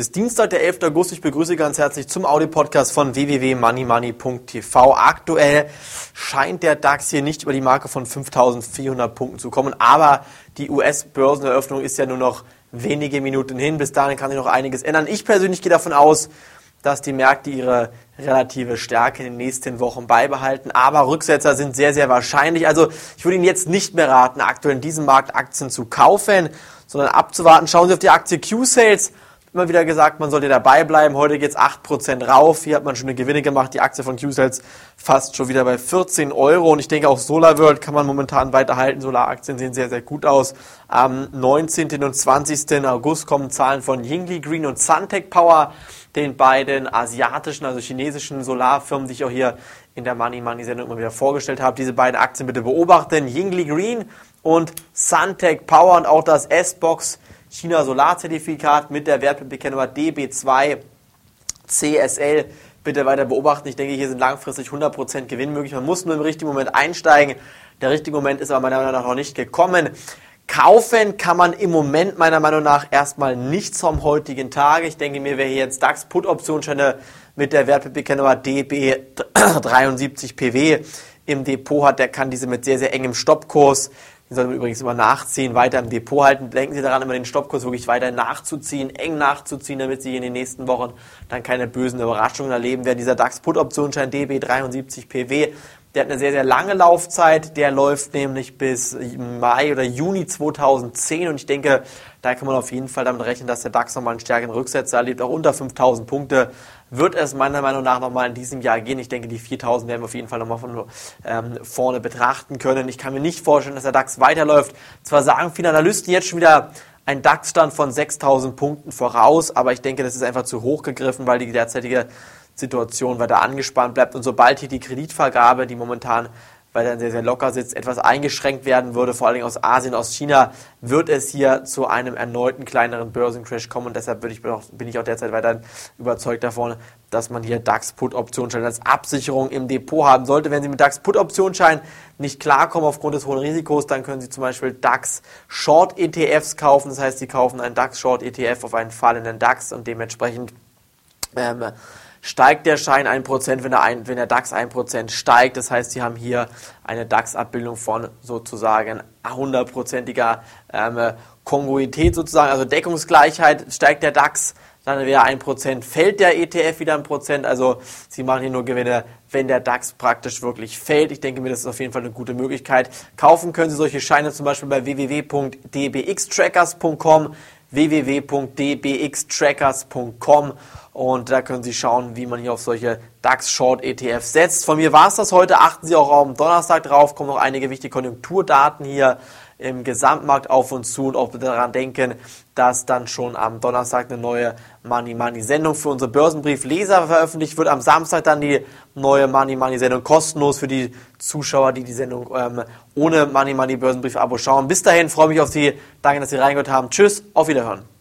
Es ist Dienstag, der 11. August. Ich begrüße ganz herzlich zum Audio-Podcast von www.moneymoney.tv. Aktuell scheint der DAX hier nicht über die Marke von 5400 Punkten zu kommen, aber die US-Börseneröffnung ist ja nur noch wenige Minuten hin. Bis dahin kann sich noch einiges ändern. Ich persönlich gehe davon aus, dass die Märkte ihre relative Stärke in den nächsten Wochen beibehalten. Aber Rücksetzer sind sehr, sehr wahrscheinlich. Also ich würde Ihnen jetzt nicht mehr raten, aktuell in diesem Markt Aktien zu kaufen, sondern abzuwarten. Schauen Sie auf die Aktie Q-Sales immer wieder gesagt, man sollte dabei bleiben. Heute geht es 8% rauf. Hier hat man schon eine Gewinne gemacht. Die Aktie von Q-Cells fast schon wieder bei 14 Euro. Und ich denke, auch SolarWorld kann man momentan weiterhalten. Solaraktien sehen sehr, sehr gut aus. Am 19. und 20. August kommen Zahlen von Yingli Green und Suntech Power, den beiden asiatischen, also chinesischen Solarfirmen, die ich auch hier in der Money Money Sendung immer wieder vorgestellt habe. Diese beiden Aktien bitte beobachten. Yingli Green und Suntech Power und auch das S-Box China Solarzertifikat mit der Wertpapierkennummer DB2 CSL bitte weiter beobachten. Ich denke, hier sind langfristig 100% Gewinn möglich. Man muss nur im richtigen Moment einsteigen. Der richtige Moment ist aber meiner Meinung nach noch nicht gekommen. Kaufen kann man im Moment meiner Meinung nach erstmal nicht zum heutigen Tage. Ich denke mir, wer hier jetzt DAX Put Optionsscheine mit der Wertpapierkennummer DB73PW im Depot hat, der kann diese mit sehr, sehr engem Stoppkurs die sollte man übrigens immer nachziehen, weiter im Depot halten. Denken Sie daran, immer den Stoppkurs wirklich weiter nachzuziehen, eng nachzuziehen, damit Sie in den nächsten Wochen dann keine bösen Überraschungen erleben werden. Dieser DAX-Put-Optionsschein DB73PW, der hat eine sehr, sehr lange Laufzeit. Der läuft nämlich bis Mai oder Juni 2010 und ich denke, da kann man auf jeden Fall damit rechnen, dass der DAX nochmal einen stärkeren Rücksetzer erlebt, auch unter 5000 Punkte wird es meiner Meinung nach nochmal in diesem Jahr gehen. Ich denke, die 4000 werden wir auf jeden Fall nochmal von ähm, vorne betrachten können. Ich kann mir nicht vorstellen, dass der DAX weiterläuft. Zwar sagen viele Analysten jetzt schon wieder ein DAX-Stand von 6000 Punkten voraus, aber ich denke, das ist einfach zu hoch gegriffen, weil die derzeitige Situation weiter angespannt bleibt. Und sobald hier die Kreditvergabe, die momentan weil er sehr, sehr locker sitzt, etwas eingeschränkt werden würde, vor allem aus Asien, aus China, wird es hier zu einem erneuten kleineren Börsencrash kommen und deshalb ich, bin ich auch derzeit weiterhin überzeugt davon, dass man hier DAX-Put-Optionsscheine als Absicherung im Depot haben sollte. Wenn Sie mit DAX-Put-Optionsscheinen nicht klarkommen aufgrund des hohen Risikos, dann können Sie zum Beispiel DAX-Short-ETFs kaufen. Das heißt, Sie kaufen einen DAX-Short-ETF auf einen fallenden DAX und dementsprechend ähm, steigt der Schein 1%, wenn der, ein, wenn der DAX 1% steigt. Das heißt, Sie haben hier eine DAX-Abbildung von sozusagen 100%iger ähm, Kongruität sozusagen, also Deckungsgleichheit, steigt der DAX, dann wäre 1%, fällt der ETF wieder ein Prozent. Also Sie machen hier nur Gewinne, wenn der DAX praktisch wirklich fällt. Ich denke mir, das ist auf jeden Fall eine gute Möglichkeit. Kaufen können Sie solche Scheine zum Beispiel bei www.dbxtrackers.com www.dbxtrackers.com und da können Sie schauen, wie man hier auf solche DAX Short ETFs setzt. Von mir war es das heute. Achten Sie auch am Donnerstag drauf. Kommen noch einige wichtige Konjunkturdaten hier im Gesamtmarkt auf uns zu und auch daran denken, dass dann schon am Donnerstag eine neue Money Money Sendung für unsere Börsenbriefleser veröffentlicht wird. Am Samstag dann die neue Money Money Sendung kostenlos für die Zuschauer, die die Sendung ähm, ohne Money Money Börsenbrief Abo schauen. Bis dahin freue ich mich auf Sie. Danke, dass Sie reingehört haben. Tschüss, auf Wiederhören.